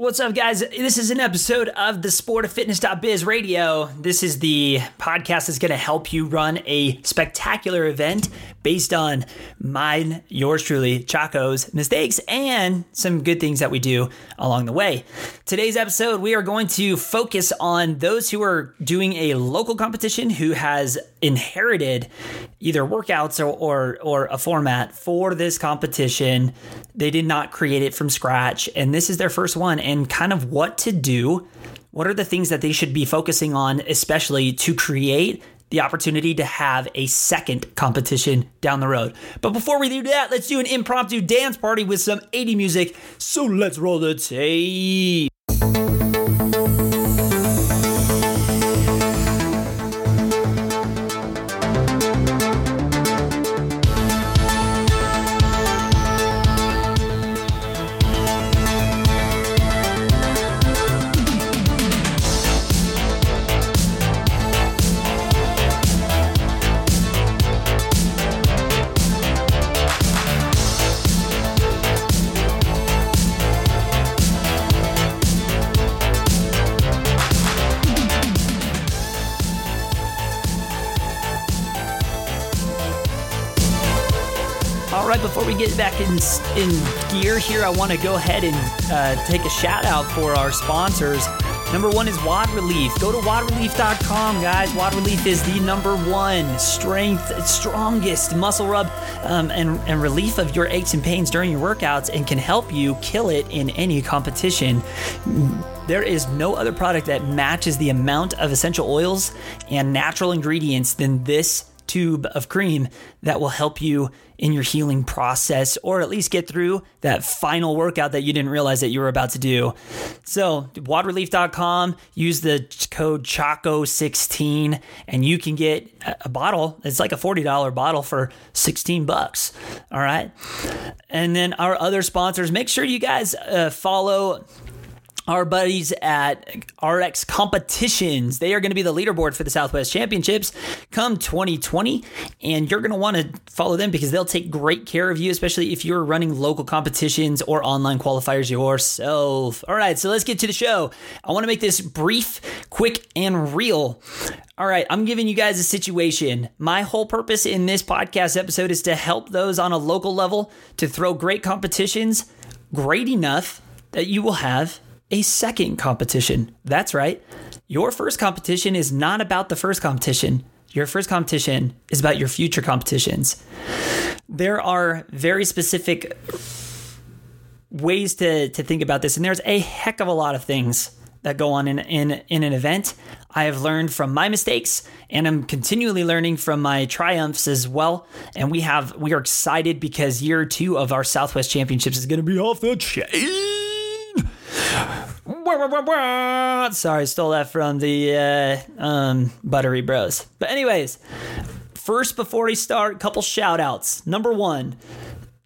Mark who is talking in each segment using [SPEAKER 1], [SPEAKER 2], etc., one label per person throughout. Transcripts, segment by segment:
[SPEAKER 1] What's up, guys? This is an episode of the sportoffitness.biz radio. This is the podcast that's going to help you run a spectacular event based on mine, yours truly, Chaco's mistakes, and some good things that we do along the way. Today's episode, we are going to focus on those who are doing a local competition who has inherited either workouts or, or, or a format for this competition. They did not create it from scratch, and this is their first one and kind of what to do. What are the things that they should be focusing on, especially to create the opportunity to have a second competition down the road. But before we do that, let's do an impromptu dance party with some 80 music. So let's roll the tape. Get back in, in gear here, I want to go ahead and uh, take a shout out for our sponsors. Number one is Wad Relief. Go to wadrelief.com, guys. Wad Relief is the number one strength, strongest muscle rub um, and, and relief of your aches and pains during your workouts and can help you kill it in any competition. There is no other product that matches the amount of essential oils and natural ingredients than this tube of cream that will help you in your healing process or at least get through that final workout that you didn't realize that you were about to do. So, wadrelief.com, use the code CHACO16 and you can get a bottle. It's like a $40 bottle for 16 bucks. All right. And then our other sponsors, make sure you guys uh, follow our buddies at RX Competitions. They are going to be the leaderboard for the Southwest Championships come 2020. And you're going to want to follow them because they'll take great care of you, especially if you're running local competitions or online qualifiers yourself. All right, so let's get to the show. I want to make this brief, quick, and real. All right, I'm giving you guys a situation. My whole purpose in this podcast episode is to help those on a local level to throw great competitions great enough that you will have a second competition. That's right. Your first competition is not about the first competition. Your first competition is about your future competitions. There are very specific ways to, to think about this, and there's a heck of a lot of things that go on in, in, in an event. I have learned from my mistakes and I'm continually learning from my triumphs as well. And we have we are excited because year two of our Southwest Championships is gonna be off the chain. Sorry, stole that from the uh, um, Buttery Bros. But anyways, first before we start, couple shout outs. Number one,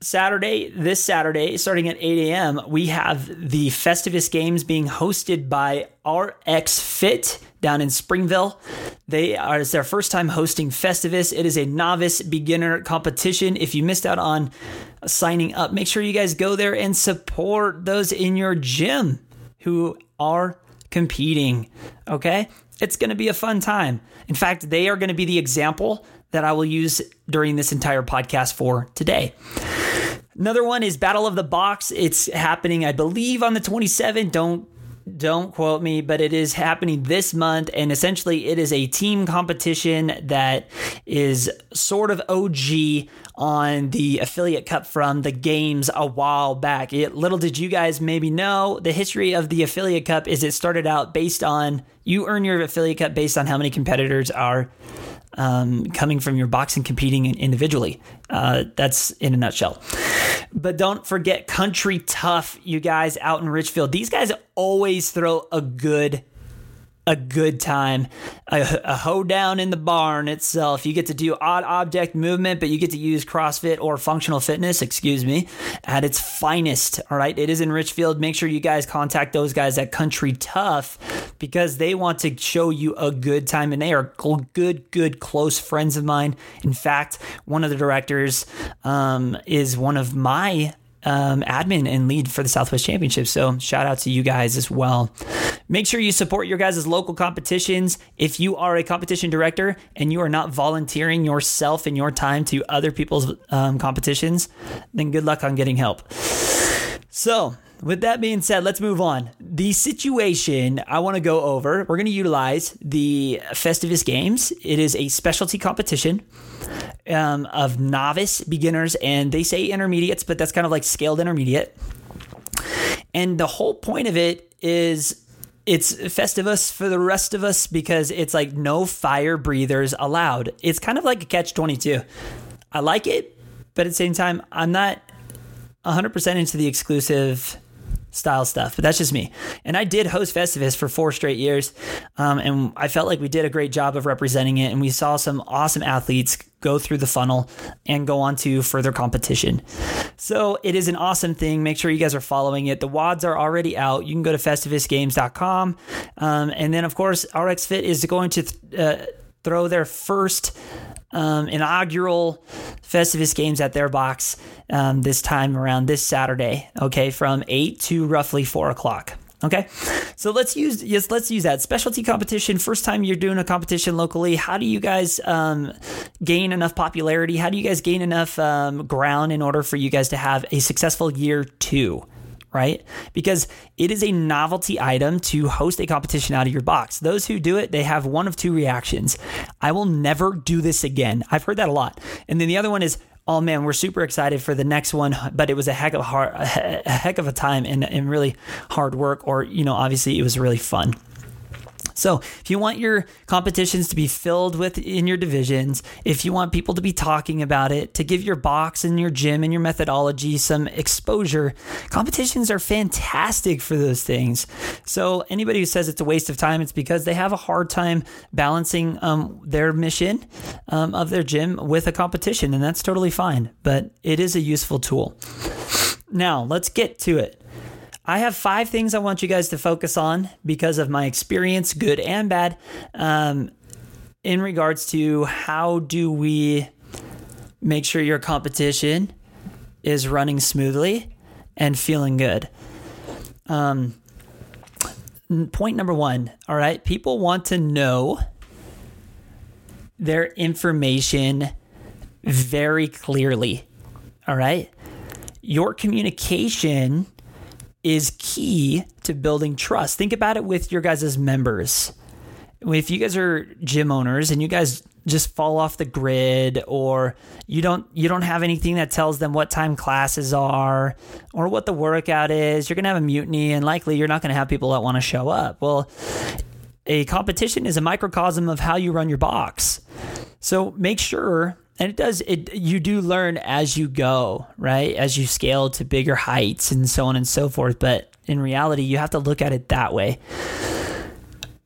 [SPEAKER 1] Saturday, this Saturday, starting at 8 a.m., we have the Festivus Games being hosted by RX Fit down in Springville. They are it's their first time hosting Festivus. It is a novice beginner competition. If you missed out on signing up, make sure you guys go there and support those in your gym who are competing. Okay? It's going to be a fun time. In fact, they are going to be the example that I will use during this entire podcast for today. Another one is Battle of the Box. It's happening, I believe, on the 27th. Don't don't quote me, but it is happening this month. And essentially, it is a team competition that is sort of OG on the affiliate cup from the games a while back. It, little did you guys maybe know the history of the affiliate cup is it started out based on you earn your affiliate cup based on how many competitors are um, coming from your boxing competing individually. Uh, that's in a nutshell. But don't forget Country Tough, you guys out in Richfield. These guys always throw a good a good time. A, a hoedown in the barn itself. You get to do odd object movement, but you get to use CrossFit or functional fitness, excuse me, at its finest. All right. It is in Richfield. Make sure you guys contact those guys at Country Tough because they want to show you a good time and they are good, good, close friends of mine. In fact, one of the directors um, is one of my um, admin and lead for the Southwest Championship. So shout out to you guys as well. Make sure you support your guys' local competitions. If you are a competition director and you are not volunteering yourself and your time to other people's um, competitions, then good luck on getting help. So, with that being said, let's move on. The situation I want to go over, we're going to utilize the Festivus Games. It is a specialty competition um, of novice, beginners, and they say intermediates, but that's kind of like scaled intermediate. And the whole point of it is it's Festivus for the rest of us because it's like no fire breathers allowed. It's kind of like a catch 22. I like it, but at the same time, I'm not 100% into the exclusive style stuff, but that's just me. And I did host Festivus for four straight years, um, and I felt like we did a great job of representing it. And we saw some awesome athletes go through the funnel and go on to further competition. So it is an awesome thing. Make sure you guys are following it. The wads are already out. You can go to festivusgames.com. Um, and then, of course, RX Fit is going to th- uh, throw their first um, inaugural Festivus games at their box um, this time around this Saturday. Okay, from eight to roughly four o'clock. Okay, so let's use yes, let's use that specialty competition. First time you're doing a competition locally, how do you guys um, gain enough popularity? How do you guys gain enough um, ground in order for you guys to have a successful year two? Right? Because it is a novelty item to host a competition out of your box. Those who do it, they have one of two reactions. I will never do this again. I've heard that a lot. And then the other one is, oh man, we're super excited for the next one, but it was a heck of a, hard, a heck of a time and, and really hard work, or, you know, obviously it was really fun. So, if you want your competitions to be filled with in your divisions, if you want people to be talking about it, to give your box and your gym and your methodology some exposure, competitions are fantastic for those things. So, anybody who says it's a waste of time, it's because they have a hard time balancing um, their mission um, of their gym with a competition, and that's totally fine. But it is a useful tool. Now, let's get to it. I have five things I want you guys to focus on because of my experience, good and bad, um, in regards to how do we make sure your competition is running smoothly and feeling good. Um, point number one, all right, people want to know their information very clearly. All right. Your communication is key to building trust. Think about it with your guys' as members. If you guys are gym owners and you guys just fall off the grid or you don't you don't have anything that tells them what time classes are or what the workout is, you're going to have a mutiny and likely you're not going to have people that want to show up. Well, a competition is a microcosm of how you run your box. So make sure and it does it you do learn as you go right? As you scale to bigger heights and so on and so forth. But in reality you have to look at it that way.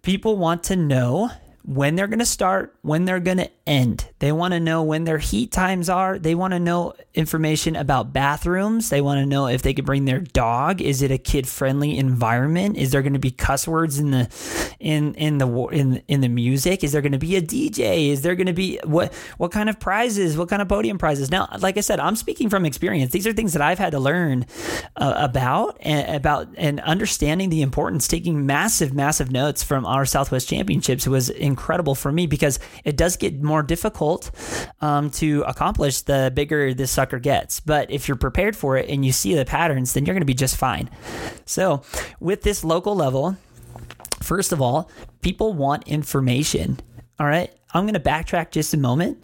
[SPEAKER 1] People want to know when they're going to start, when they're going to end. They want to know when their heat times are. They want to know information about bathrooms. They want to know if they could bring their dog. Is it a kid-friendly environment? Is there going to be cuss words in the in in the in in the music? Is there going to be a DJ? Is there going to be what what kind of prizes? What kind of podium prizes? Now, like I said, I'm speaking from experience. These are things that I've had to learn uh, about and about and understanding the importance. Taking massive massive notes from our Southwest Championships was incredible incredible for me because it does get more difficult um, to accomplish the bigger this sucker gets. But if you're prepared for it and you see the patterns, then you're going to be just fine. So, with this local level, first of all, people want information. All right. I'm going to backtrack just a moment.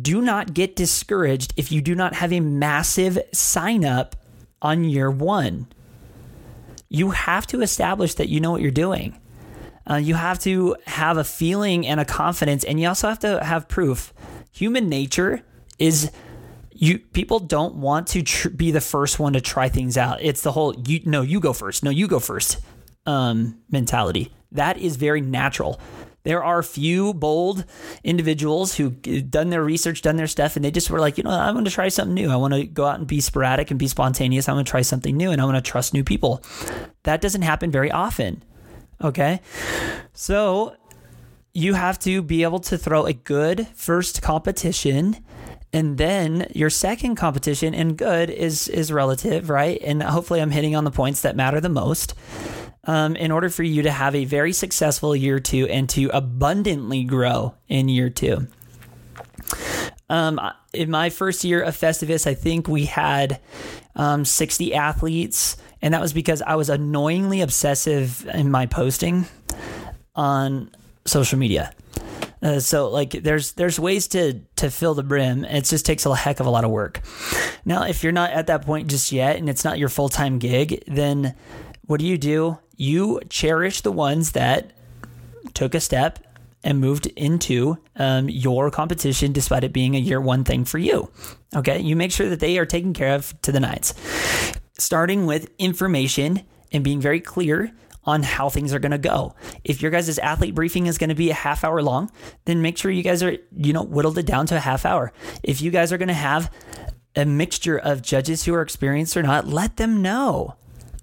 [SPEAKER 1] Do not get discouraged if you do not have a massive sign up on year one. You have to establish that you know what you're doing. Uh, you have to have a feeling and a confidence, and you also have to have proof. Human nature is you people don't want to tr- be the first one to try things out. It's the whole you no you go first, no you go first um, mentality. That is very natural. There are few bold individuals who done their research, done their stuff, and they just were like, you know, I want to try something new. I want to go out and be sporadic and be spontaneous. I want to try something new, and I want to trust new people. That doesn't happen very often. Okay. So you have to be able to throw a good first competition and then your second competition and good is is relative, right? And hopefully I'm hitting on the points that matter the most. Um, in order for you to have a very successful year two and to abundantly grow in year two. Um, in my first year of Festivus, I think we had um, 60 athletes, and that was because I was annoyingly obsessive in my posting on social media. Uh, so like there's there's ways to to fill the brim. It just takes a heck of a lot of work. Now, if you're not at that point just yet, and it's not your full time gig, then what do you do? You cherish the ones that took a step and moved into um, your competition despite it being a year one thing for you. Okay, you make sure that they are taken care of to the nines. Starting with information and being very clear on how things are going to go. If your guys' athlete briefing is going to be a half hour long, then make sure you guys are, you know, whittled it down to a half hour. If you guys are going to have a mixture of judges who are experienced or not, let them know.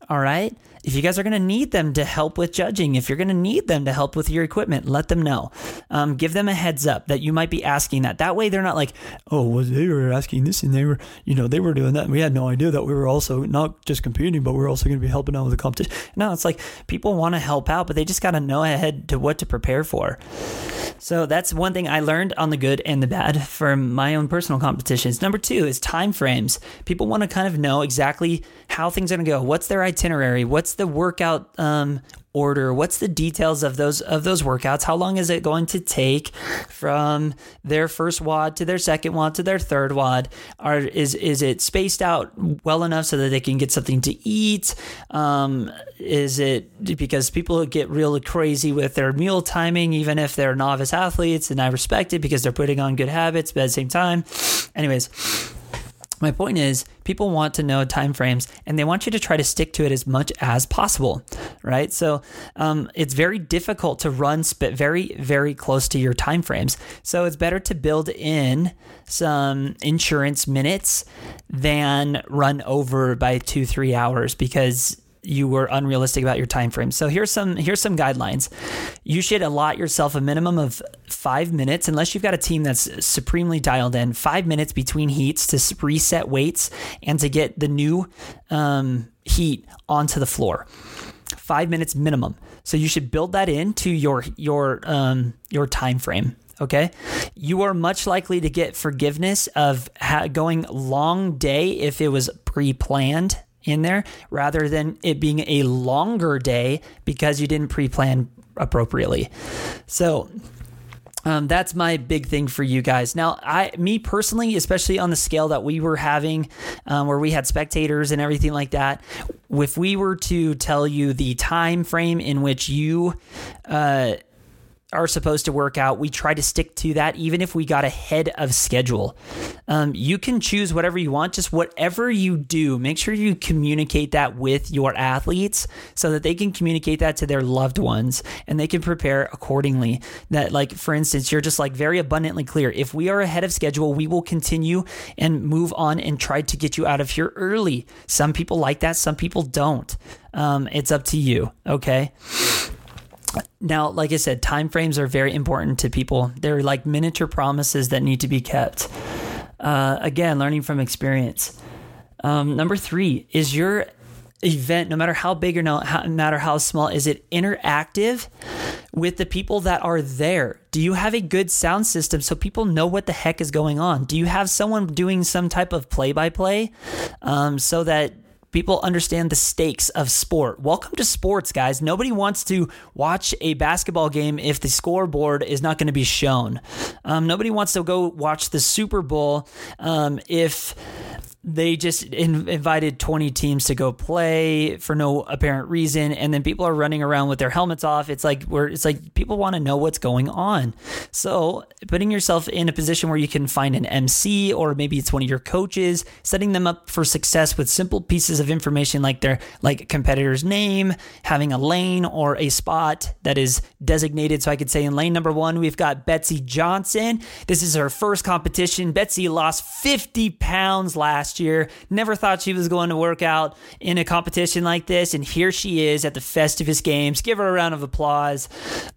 [SPEAKER 1] All right if you guys are going to need them to help with judging, if you're going to need them to help with your equipment, let them know. Um, give them a heads up that you might be asking that. That way, they're not like, oh, well, they were asking this and they were, you know, they were doing that. And we had no idea that we were also not just competing, but we are also going to be helping out with the competition. No, it's like people want to help out, but they just got to know ahead to what to prepare for. So that's one thing I learned on the good and the bad from my own personal competitions. Number two is time frames. People want to kind of know exactly how things are going to go. What's their itinerary? What's the workout um, order? What's the details of those of those workouts? How long is it going to take from their first wad to their second wad to their third wad? Are is is it spaced out well enough so that they can get something to eat? Um, is it because people get really crazy with their meal timing, even if they're novice athletes, and I respect it because they're putting on good habits, but at the same time, anyways my point is, people want to know timeframes and they want you to try to stick to it as much as possible, right? So um, it's very difficult to run spit very, very close to your timeframes. So it's better to build in some insurance minutes than run over by two, three hours because you were unrealistic about your time frame. So here's some here's some guidelines. You should allot yourself a minimum of 5 minutes unless you've got a team that's supremely dialed in. 5 minutes between heats to reset weights and to get the new um, heat onto the floor. 5 minutes minimum. So you should build that into your your um, your time frame okay you are much likely to get forgiveness of ha- going long day if it was pre-planned in there rather than it being a longer day because you didn't pre plan appropriately. So, um, that's my big thing for you guys. Now, I, me personally, especially on the scale that we were having, um, where we had spectators and everything like that, if we were to tell you the time frame in which you uh, are supposed to work out. We try to stick to that, even if we got ahead of schedule. Um, you can choose whatever you want, just whatever you do, make sure you communicate that with your athletes so that they can communicate that to their loved ones and they can prepare accordingly. That, like, for instance, you're just like very abundantly clear. If we are ahead of schedule, we will continue and move on and try to get you out of here early. Some people like that, some people don't. Um, it's up to you, okay? Now, like I said, time frames are very important to people. They're like miniature promises that need to be kept. Uh, again, learning from experience. Um, number three is your event, no matter how big or no, how, matter how small, is it interactive with the people that are there? Do you have a good sound system so people know what the heck is going on? Do you have someone doing some type of play by play so that people understand the stakes of sport. Welcome to sports, guys. Nobody wants to watch a basketball game if the scoreboard is not going to be shown. Um, nobody wants to go watch the Super Bowl um, if they just in, invited 20 teams to go play for no apparent reason and then people are running around with their helmets off. It's like where it's like people want to know what's going on. So putting yourself in a position where you can find an MC or maybe it's one of your coaches setting them up for success with simple pieces of information like their like competitor's name having a lane or a spot that is designated. So I could say in lane number 1 we've got Betsy Johnson. This is her first competition. Betsy lost 50 pounds last last year. Never thought she was going to work out in a competition like this. And here she is at the Festivus Games. Give her a round of applause.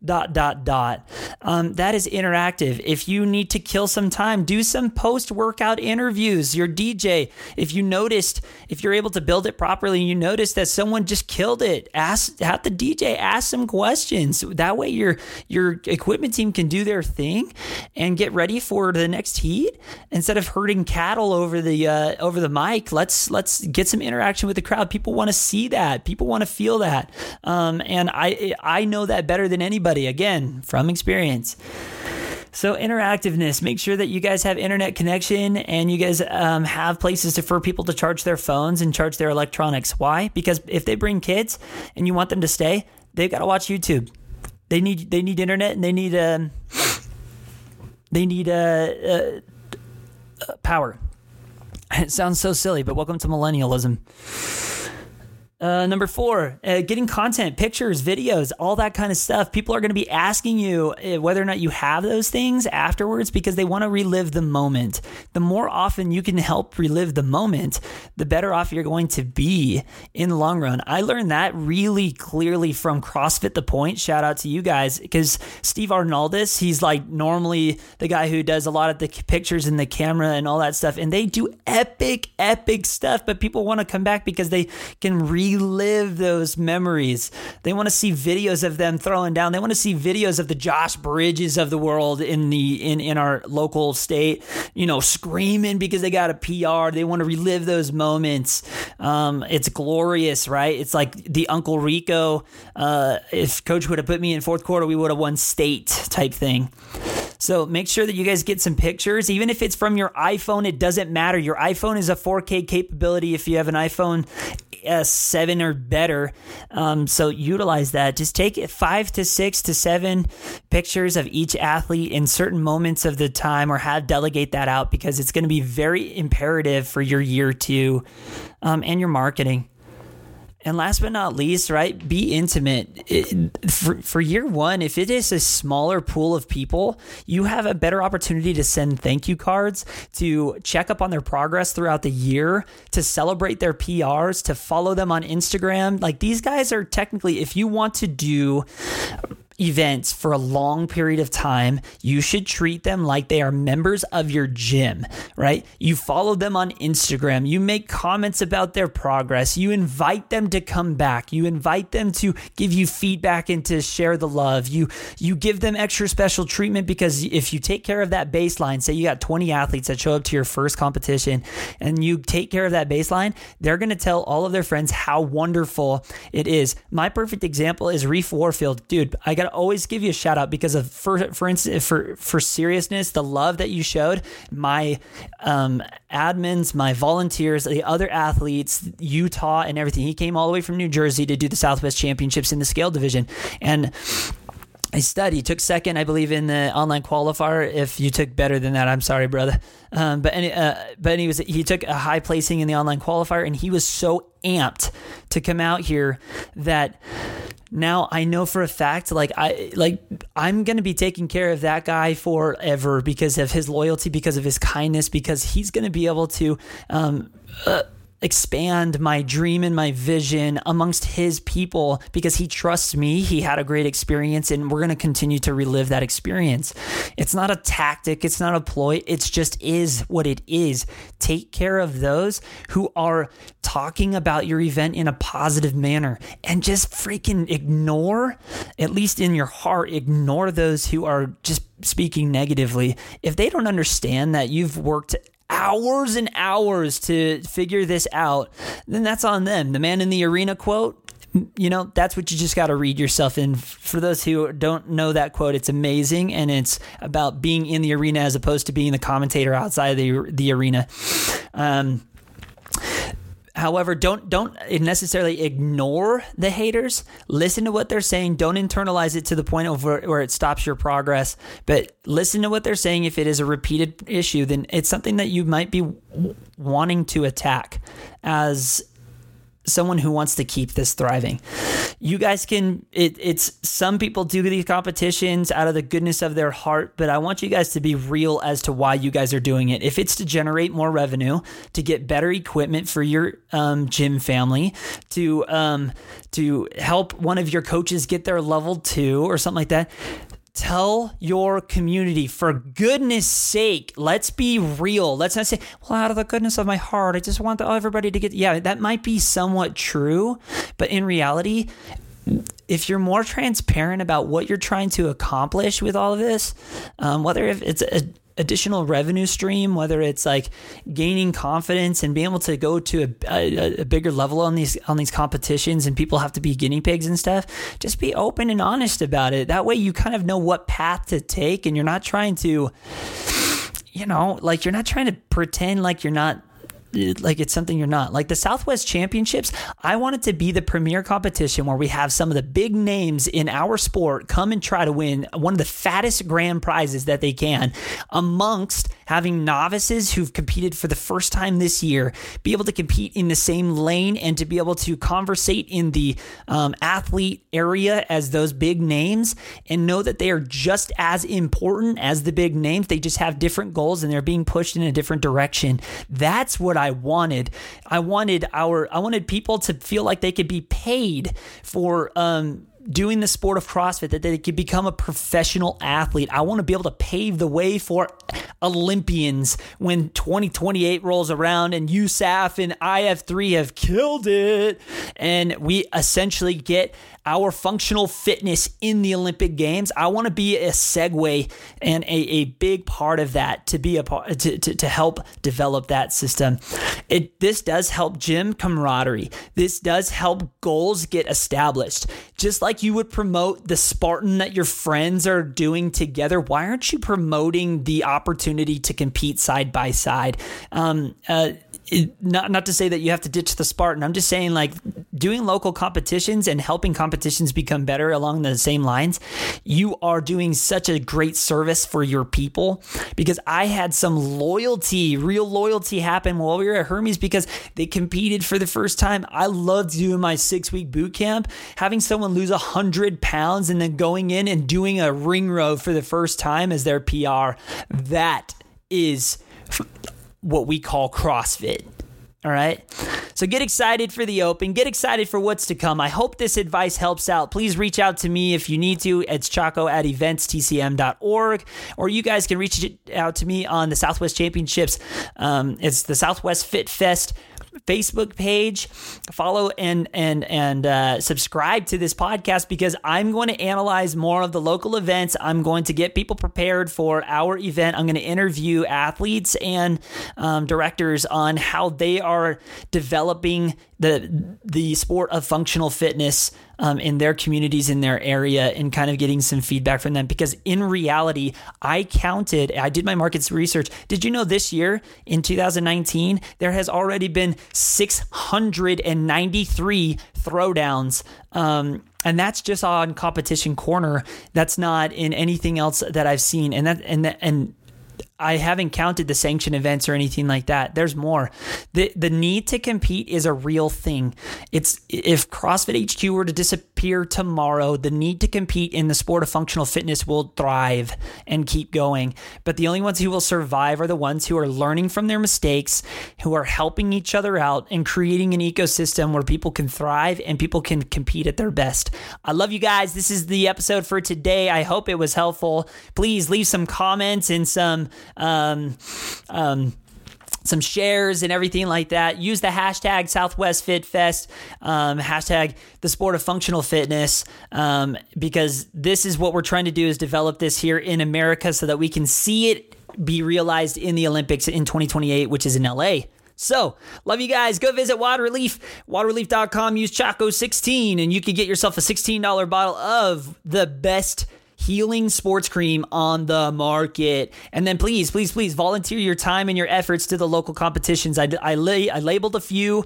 [SPEAKER 1] Dot, dot, dot. Um, that is interactive. If you need to kill some time, do some post workout interviews. Your DJ, if you noticed, if you're able to build it properly, you notice that someone just killed it. Ask, have the DJ ask some questions. That way, your your equipment team can do their thing and get ready for the next heat instead of herding cattle over the uh, over the mic. Let's let's get some interaction with the crowd. People want to see that. People want to feel that. Um, and I I know that better than anybody. Again, from experience. So interactiveness, make sure that you guys have internet connection and you guys um, have places to, for people to charge their phones and charge their electronics. Why? Because if they bring kids and you want them to stay, they've got to watch YouTube. They need they need internet and they need um, they need uh, uh, power. It sounds so silly, but welcome to millennialism. Uh, number four, uh, getting content, pictures, videos, all that kind of stuff. People are going to be asking you uh, whether or not you have those things afterwards because they want to relive the moment. The more often you can help relive the moment, the better off you're going to be in the long run. I learned that really clearly from CrossFit The Point. Shout out to you guys because Steve Arnaldis, he's like normally the guy who does a lot of the pictures and the camera and all that stuff. And they do epic, epic stuff, but people want to come back because they can really relive those memories. They want to see videos of them throwing down. They want to see videos of the Josh Bridges of the world in the in in our local state, you know, screaming because they got a PR. They want to relive those moments. Um, it's glorious, right? It's like the Uncle Rico. Uh, if Coach would have put me in fourth quarter, we would have won state type thing. So make sure that you guys get some pictures. Even if it's from your iPhone, it doesn't matter. Your iPhone is a 4K capability if you have an iPhone uh, 7 or better. Um, so utilize that. Just take five to six to seven pictures of each athlete in certain moments of the time or have delegate that out because it's going to be very imperative for your year two um, and your marketing. And last but not least, right, be intimate. For, for year one, if it is a smaller pool of people, you have a better opportunity to send thank you cards, to check up on their progress throughout the year, to celebrate their PRs, to follow them on Instagram. Like these guys are technically, if you want to do events for a long period of time, you should treat them like they are members of your gym, right? You follow them on Instagram, you make comments about their progress, you invite them to come back, you invite them to give you feedback and to share the love. You you give them extra special treatment because if you take care of that baseline, say you got 20 athletes that show up to your first competition and you take care of that baseline, they're going to tell all of their friends how wonderful it is. My perfect example is Reef Warfield. Dude, I got gotta always give you a shout out because of for for instance for for seriousness, the love that you showed. My um, admins, my volunteers, the other athletes, Utah, and everything. He came all the way from New Jersey to do the Southwest Championships in the scale division, and I studied, took second, I believe, in the online qualifier. If you took better than that, I'm sorry, brother. Um, but any, uh, but he was he took a high placing in the online qualifier, and he was so amped to come out here that now I know for a fact, like I like I'm gonna be taking care of that guy forever because of his loyalty, because of his kindness, because he's gonna be able to. Um, uh, expand my dream and my vision amongst his people because he trusts me. He had a great experience and we're going to continue to relive that experience. It's not a tactic, it's not a ploy, it's just is what it is. Take care of those who are talking about your event in a positive manner and just freaking ignore, at least in your heart, ignore those who are just speaking negatively. If they don't understand that you've worked hours and hours to figure this out, then that's on them. The man in the arena quote, you know, that's what you just got to read yourself in. For those who don't know that quote, it's amazing and it's about being in the arena as opposed to being the commentator outside the the arena. Um, However, don't don't necessarily ignore the haters. Listen to what they're saying. Don't internalize it to the point of where, where, it stops your progress. But listen to what they're saying. If it is a repeated issue, then it's something that you might be wanting to attack as someone who wants to keep this thriving. You guys can it, it's some people do these competitions out of the goodness of their heart, but I want you guys to be real as to why you guys are doing it. If it's to generate more revenue, to get better equipment for your um, gym family, to um, to help one of your coaches get their level two or something like that, tell your community for goodness sake let's be real. Let's not say well out of the goodness of my heart i just want everybody to get yeah that might be somewhat true but in reality if you're more transparent about what you're trying to accomplish with all of this um, whether if it's a additional revenue stream, whether it's like gaining confidence and being able to go to a, a, a, bigger level on these on these competitions, and people have to be guinea pigs and stuff. Just be open and honest about it. That way, you kind of know what path to take, and you're not trying to, you know, like you're not trying to pretend like you're not like it's something you're not. Like the Southwest Championships, I want it to be the premier competition where we have some of the big names in our sport come and try to win one of the fattest grand prizes that they can amongst having novices who've competed for the first time this year be able to compete in the same lane and to be able to conversate in the um, athlete area as those big names and know that they are just as important as the big names. They just have different goals and they're being pushed in a different direction. That's what I wanted. I wanted our I wanted people to feel like they could be paid for um, doing the sport of CrossFit, that they could become a professional athlete. I want to be able to pave the way for Olympians when 2028 rolls around and USAF and IF3 have killed it. And we essentially get our functional fitness in the Olympic Games. I want to be a segue and a, a big part of that to be a part to, to, to help develop that system. It this does help gym camaraderie. This does help goals get established. Just like you would promote the Spartan that your friends are doing together, why aren't you promoting the opportunity to compete side by side? Um, uh, not not to say that you have to ditch the Spartan. I'm just saying like doing local competitions and helping competitions become better along the same lines. You are doing such a great service for your people because I had some loyalty, real loyalty happen while we were at Hermes because they competed for the first time. I loved doing my six week boot camp, having someone lose a hundred pounds and then going in and doing a ring row for the first time as their PR. That is what we call CrossFit. All right. So get excited for the open. Get excited for what's to come. I hope this advice helps out. Please reach out to me if you need to. It's Chaco at eventstcm.org. Or you guys can reach out to me on the Southwest Championships. Um, it's the Southwest Fit Fest Facebook page. Follow and and and uh, subscribe to this podcast because I'm going to analyze more of the local events. I'm going to get people prepared for our event. I'm going to interview athletes and um, directors on how they are developing the the sport of functional fitness um, in their communities in their area and kind of getting some feedback from them. Because in reality i counted i did my markets research. Did you know this year in 2019 there has already been 693 throwdowns. Um, and that's just on competition corner. That's not in anything else that i've seen. And that and that, and I haven't counted the sanction events or anything like that. There's more. The the need to compete is a real thing. It's if CrossFit HQ were to disappear tomorrow, the need to compete in the sport of functional fitness will thrive and keep going. But the only ones who will survive are the ones who are learning from their mistakes, who are helping each other out and creating an ecosystem where people can thrive and people can compete at their best. I love you guys. This is the episode for today. I hope it was helpful. Please leave some comments and some um, um, some shares and everything like that. Use the hashtag Southwest Fit Fest, um, hashtag the sport of functional fitness, um, because this is what we're trying to do is develop this here in America so that we can see it be realized in the Olympics in 2028, which is in LA. So, love you guys. Go visit Wad Relief, wadrelief.com. Use Chaco16, and you can get yourself a $16 bottle of the best healing sports cream on the market. And then please, please, please volunteer your time and your efforts to the local competitions. I, I, I labeled a few,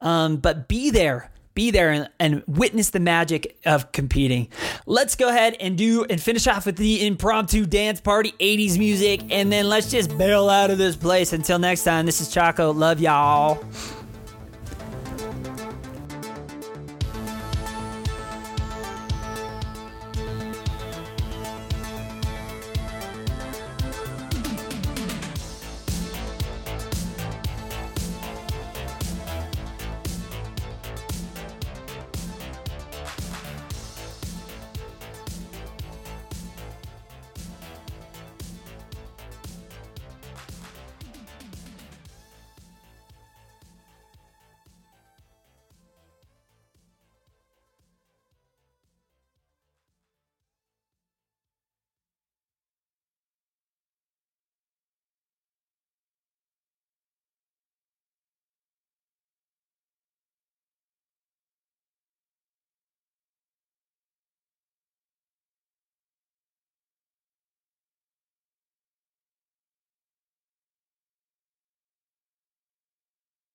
[SPEAKER 1] um, but be there be there and, and, witness the magic of competing. Let's go ahead and do and finish off with the impromptu dance party 80s music and then let's just bail out of this place. Until next time, this is Chaco. Love y'all.